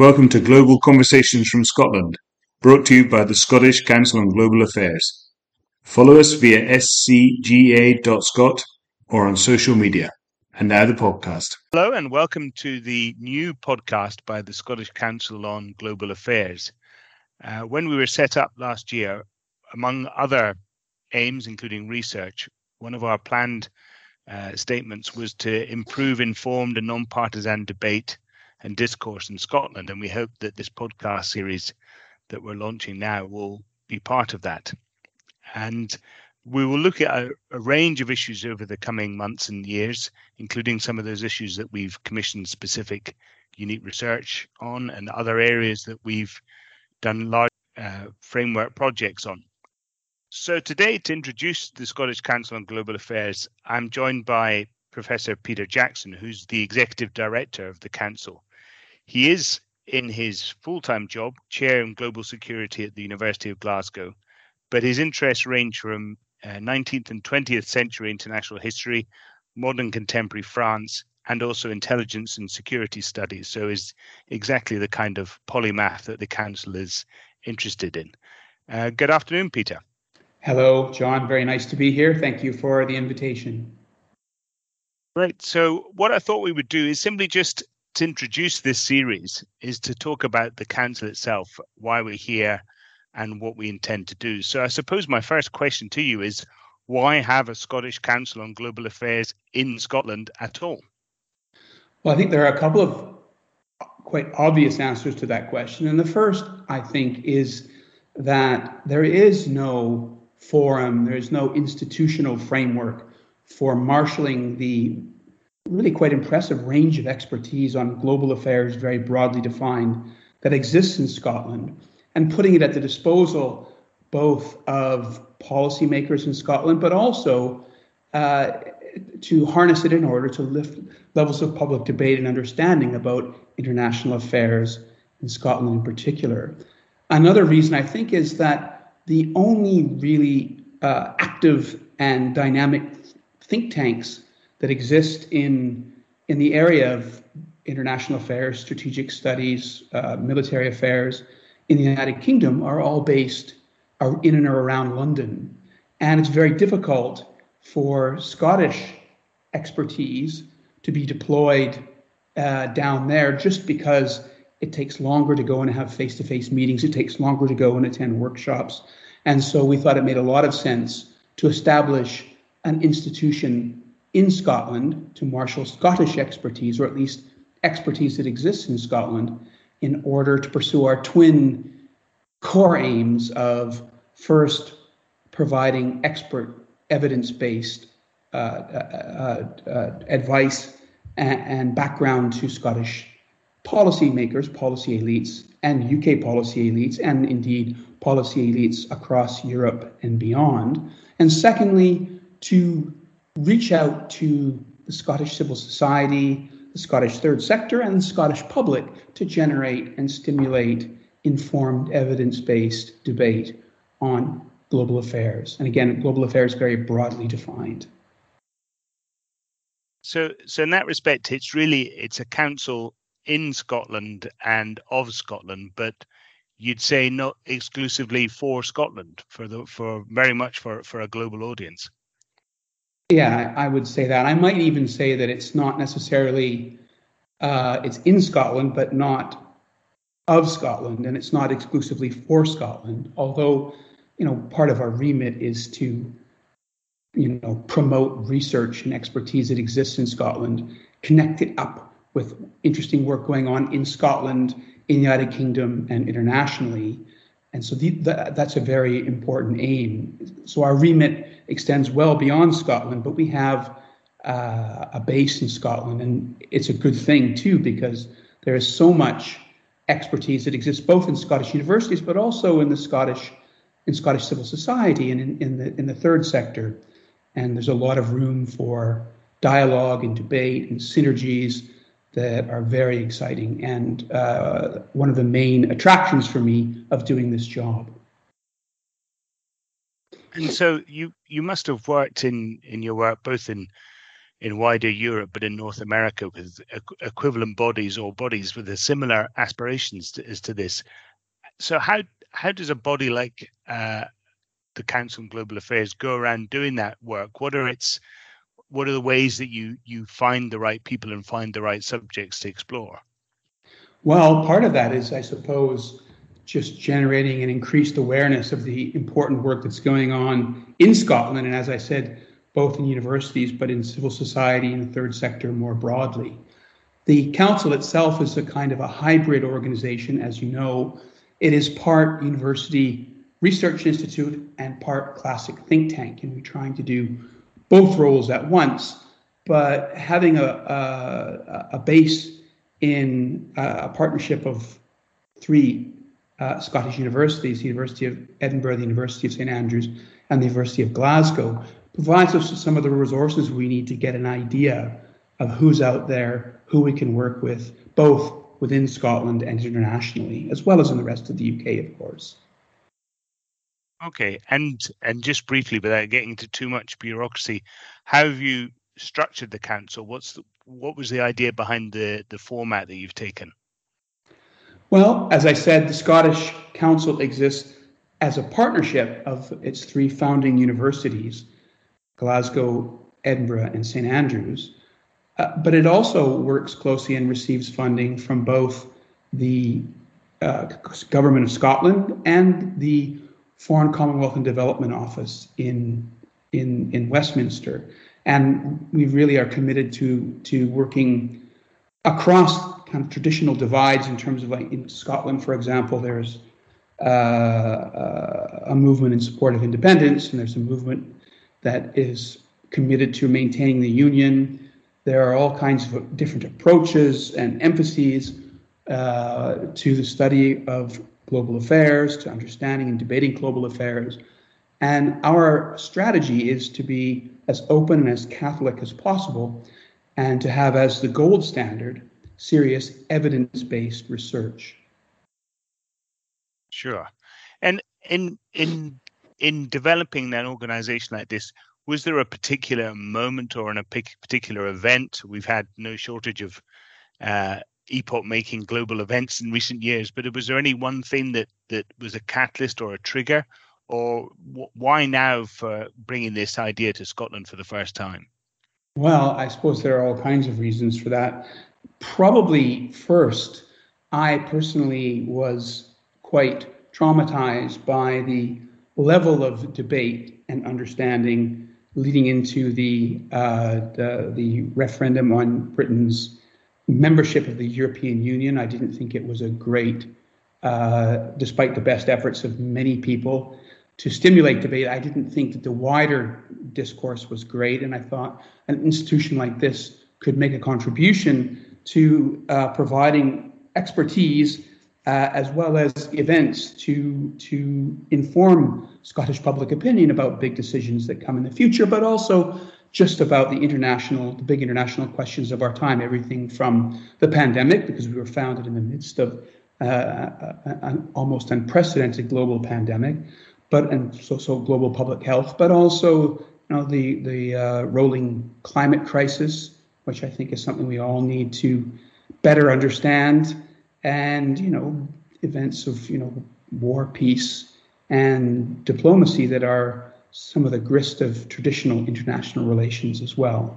Welcome to Global Conversations from Scotland, brought to you by the Scottish Council on Global Affairs. Follow us via scga.scot or on social media. And now the podcast. Hello, and welcome to the new podcast by the Scottish Council on Global Affairs. Uh, when we were set up last year, among other aims, including research, one of our planned uh, statements was to improve informed and non-partisan debate and discourse in Scotland. And we hope that this podcast series that we're launching now will be part of that. And we will look at a, a, range of issues over the coming months and years, including some of those issues that we've commissioned specific unique research on and other areas that we've done large uh, framework projects on. So today, to introduce the Scottish Council on Global Affairs, I'm joined by Professor Peter Jackson, who's the Executive Director of the Council. He is, in his full time job, Chair in Global Security at the University of Glasgow, but his interests range from uh, 19th and 20th century international history, modern contemporary France, and also intelligence and security studies. So, is exactly the kind of polymath that the Council is interested in. Uh, good afternoon, Peter. Hello, John. Very nice to be here. Thank you for the invitation. Right. So, what I thought we would do is simply just to introduce this series is to talk about the council itself, why we're here, and what we intend to do. So, I suppose my first question to you is why have a Scottish Council on Global Affairs in Scotland at all? Well, I think there are a couple of quite obvious answers to that question. And the first, I think, is that there is no forum, there is no institutional framework for marshaling the really quite impressive range of expertise on global affairs, very broadly defined, that exists in Scotland, and putting it at the disposal both of policymakers in Scotland, but also uh, to harness it in order to lift levels of public debate and understanding about international affairs in Scotland in particular. Another reason I think is that the only really uh, active and dynamic think tanks that exist in in the area of international affairs, strategic studies, uh, military affairs in the United Kingdom are all based in and around London, and it's very difficult for Scottish expertise to be deployed uh, down there just because it takes longer to go and have face-to-face meetings. It takes longer to go and attend workshops, and so we thought it made a lot of sense to establish an institution in Scotland to marshal Scottish expertise, or at least expertise that exists in Scotland, in order to pursue our twin core aims of first providing expert evidence based uh, uh, uh, uh, advice and, and, background to Scottish policymakers, policy elites, and UK policy elites, and indeed policy elites across Europe and beyond. And secondly, to reach out to the Scottish civil society, the Scottish third sector, and the Scottish public to generate and stimulate informed, evidence based debate on global affairs. And again, global affairs very broadly defined. So, so in that respect, it's really it's a council in Scotland and of Scotland, but you'd say not exclusively for Scotland, for the for very much for for a global audience. Yeah, I would say that. I might even say that it's not necessarily uh, it's in Scotland, but not of Scotland, and it's not exclusively for Scotland. Although, you know, part of our remit is to, you know, promote research and expertise that exists in Scotland, connect it up with interesting work going on in Scotland, in the United Kingdom, and internationally. And so the, the, that's a very important aim. So our remit extends well beyond Scotland, but we have uh, a base in Scotland, and it's a good thing too because there is so much expertise that exists both in Scottish universities, but also in the Scottish in Scottish civil society and in, in the in the third sector. And there's a lot of room for dialogue and debate and synergies that are very exciting and uh, one of the main attractions for me of doing this job. And so you you must have worked in in your work both in in wider Europe, but in North America with equivalent bodies or bodies with a similar aspirations to, as to this. So how how does a body like uh, the Council on Global Affairs go around doing that work? What are its what are the ways that you you find the right people and find the right subjects to explore? Well, part of that is, I suppose, just generating an increased awareness of the important work that's going on in Scotland, and as I said, both in universities but in civil society and the third sector more broadly. The council itself is a kind of a hybrid organization, as you know. It is part university research institute and part classic think tank, and we're trying to do both roles at once. But having a, a, a base in a partnership of three uh, Scottish universities, the University of Edinburgh, the University of St Andrews, and the University of Glasgow, provides us with some of the resources we need to get an idea of who's out there, who we can work with, both within Scotland and internationally, as well as in the rest of the UK, of course. Okay, and and just briefly, without getting into too much bureaucracy, how have you structured the council? What's the, what was the idea behind the the format that you've taken? Well, as I said, the Scottish Council exists as a partnership of its three founding universities Glasgow, Edinburgh, and St Andrews. Uh, but it also works closely and receives funding from both the uh, Government of Scotland and the Foreign Commonwealth and Development Office in, in, in Westminster. And we really are committed to, to working across kind of traditional divides in terms of like in Scotland, for example, there's uh, uh a movement in support of independence, and there's a movement that is committed to maintaining the union. There are all kinds of different approaches and emphases uh, to the study of global affairs, to understanding and debating global affairs. And our strategy is to be as open and as Catholic as possible and to have as the gold standard serious evidence based research. Sure. And in in in developing an organization like this, was there a particular moment or in a particular event? We've had no shortage of uh, epoch-making global events in recent years, but was there any one thing that that was a catalyst or a trigger, or why now for bringing this idea to Scotland for the first time? Well, I suppose there are all kinds of reasons for that. Probably first, I personally was quite traumatized by the level of debate and understanding leading into the, uh, the, the referendum on Britain's membership of the European Union. I didn't think it was a great, uh, despite the best efforts of many people to stimulate debate. I didn't think that the wider discourse was great, and I thought an institution like this could make a contribution to uh, providing expertise uh, as well as events to to inform Scottish public opinion about big decisions that come in the future, but also just about the international, the big international questions of our time. Everything from the pandemic, because we were founded in the midst of uh, an almost unprecedented global pandemic, but and so so global public health, but also you know the the uh, rolling climate crisis, which I think is something we all need to better understand and you know events of you know war, peace, and diplomacy that are some of the grist of traditional international relations as well.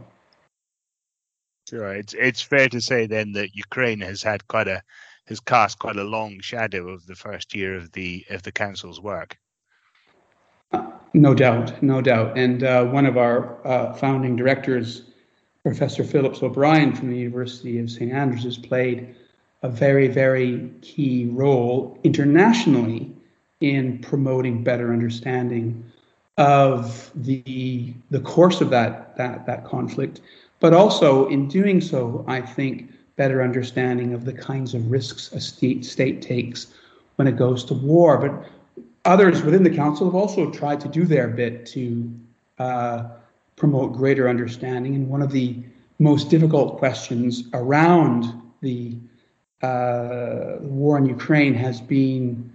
Sure, it's it's fair to say then that Ukraine has had quite a has cast quite a long shadow of the first year of the of the council's work. Uh, no doubt, no doubt, and uh, one of our uh, founding directors, Professor Phillips O'Brien from the University of St Andrews, has played a very, very key role internationally in promoting better understanding of the the course of that that that conflict, but also in doing so, I think better understanding of the kinds of risks a state state takes when it goes to war. But others within the council have also tried to do their bit to uh, promote greater understanding. And one of the most difficult questions around the uh, the war in Ukraine has been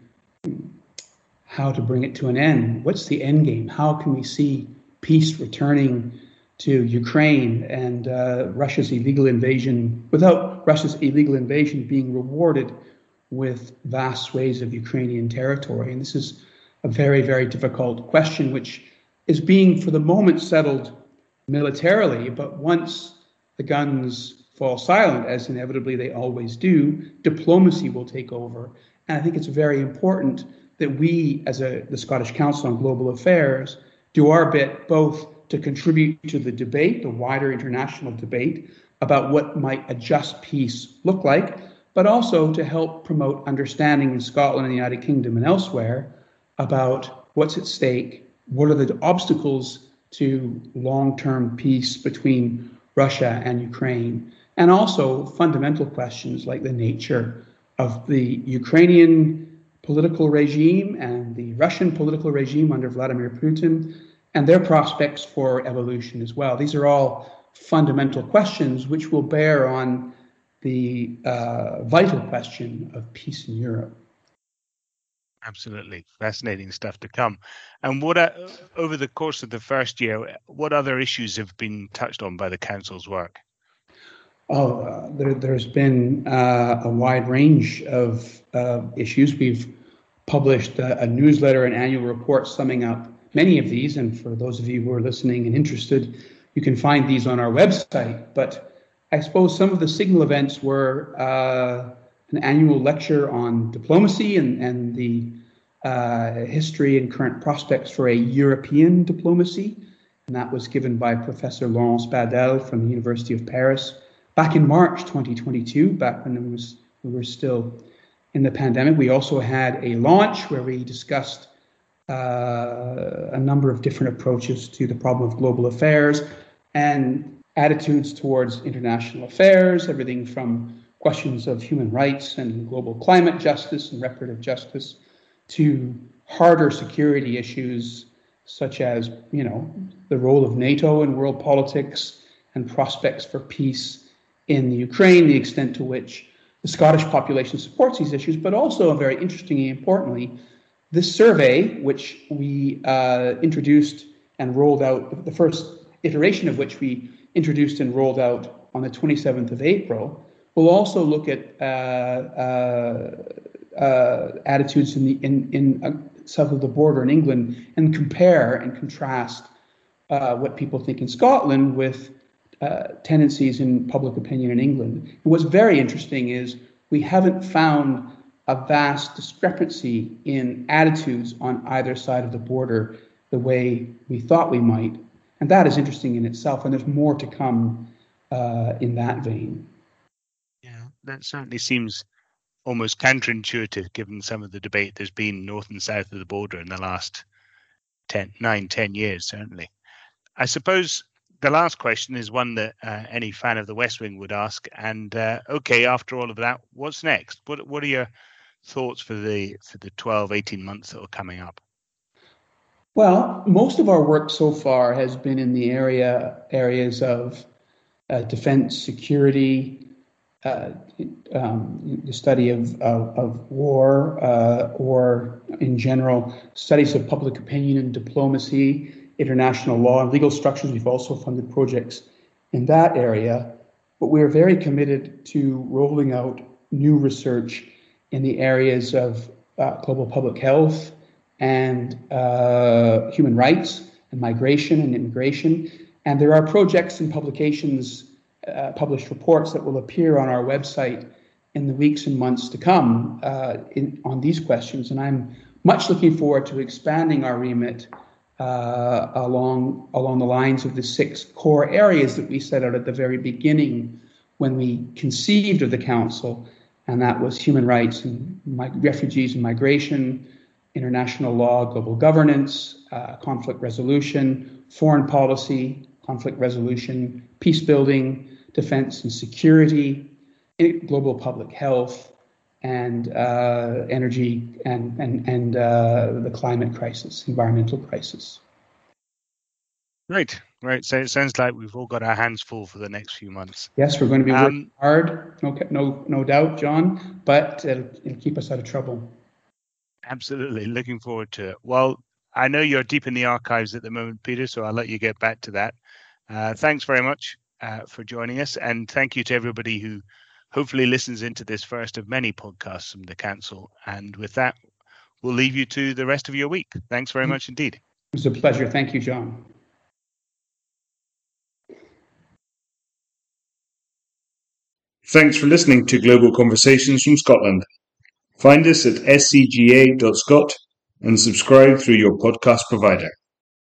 how to bring it to an end. What's the end game? How can we see peace returning to Ukraine and uh, Russia's illegal invasion, without Russia's illegal invasion being rewarded with vast swathes of Ukrainian territory. And this is a very, very difficult question, which is being, for the moment, settled militarily. But once the guns fall silent, as inevitably they always do, diplomacy will take over. And I think it's very important that we, as a, the Scottish Council on Global Affairs, do our bit both to contribute to the debate, the wider international debate about what might a just peace look like, but also to help promote understanding in Scotland and the United Kingdom and elsewhere about what's at stake, what are the obstacles to long term peace between Russia and Ukraine, and also fundamental questions like the nature of the Ukrainian political regime and the Russian political regime under Vladimir Putin and their prospects for evolution as well. These are all fundamental questions which will bear on the uh, vital question of peace in Europe. Absolutely fascinating stuff to come. And what uh, over the course of the first year, what other issues have been touched on by the council's work? Oh, uh, there, has been uh, a wide range of uh, issues. We've published a, a, newsletter and annual report summing up many of these. And for those of you who are listening and interested, you can find these on our website. But I suppose some of the signal events were uh, an annual lecture on diplomacy and, and the uh, history and current prospects for a European diplomacy. And that was given by Professor Laurence Badel from the University of Paris back in March 2022, back when was, we were still in the pandemic. We also had a launch where we discussed uh, a number of different approaches to the problem of global affairs and attitudes towards international affairs, everything from questions of human rights and global climate justice and reparative justice to harder security issues such as, you know, the role of NATO in world politics and prospects for peace in the Ukraine, the extent to which the Scottish population supports these issues, but also, and very interestingly and importantly, this survey, which we uh, introduced and rolled out, the first iteration of which we introduced and rolled out on the 27th of April. We'll also look at uh, uh, uh, attitudes in, the, in, in uh, south of the border in England and compare and contrast uh, what people think in Scotland with uh, tendencies in public opinion in England. And what's very interesting is we haven't found a vast discrepancy in attitudes on either side of the border the way we thought we might and that is interesting in itself, and there's more to come uh, in that vein. Yeah, that certainly seems almost counterintuitive given some of the debate there's been north and south of the border in the last 10, 9, 10 years, certainly. I suppose the last question is one that uh, any fan of the West Wing would ask. And uh, okay, after all of that, what's next? What what are your thoughts for the for the 12, 18 months that are coming up? Well, most of our work so far has been in the area areas of uh, defense, security, uh, um, the study of, of, of war, uh, or in general, studies of public opinion and diplomacy, international law, and legal structures. We've also funded projects in that area, but we're very committed to rolling out new research in the areas of uh, global public health, and uh, human rights and migration and immigration. And there are projects and publications, uh, published reports that will appear on our website in the weeks and months to come uh, in, on these questions. And I'm much looking forward to expanding our remit uh, along along the lines of the six core areas that we set out at the very beginning when we conceived of the council, and that was human rights and my, refugees and migration, international law, global governance, uh, conflict resolution, foreign policy, conflict resolution, peace building, defense and security, global public health, and uh, energy and and and uh, the climate crisis, environmental crisis. Right, right. So it sounds like we've all got our hands full for the next few months. Yes, we're going to be working um, hard, no, no, no doubt, John. But it'll, it'll keep us out of trouble. Absolutely. Looking forward to it. Well, I know you're deep in the archives at the moment, Peter, so I'll let you get back to that. Uh, thanks very much uh, for joining us, and thank you to everybody who hopefully listens into this first of many podcasts from the council. And with that, we'll leave you to the rest of your week. Thanks very mm-hmm. much indeed. It was a pleasure. Thank you, John. Thanks for listening to Global Conversations from Scotland. Find us at scga.scot and subscribe through your podcast provider.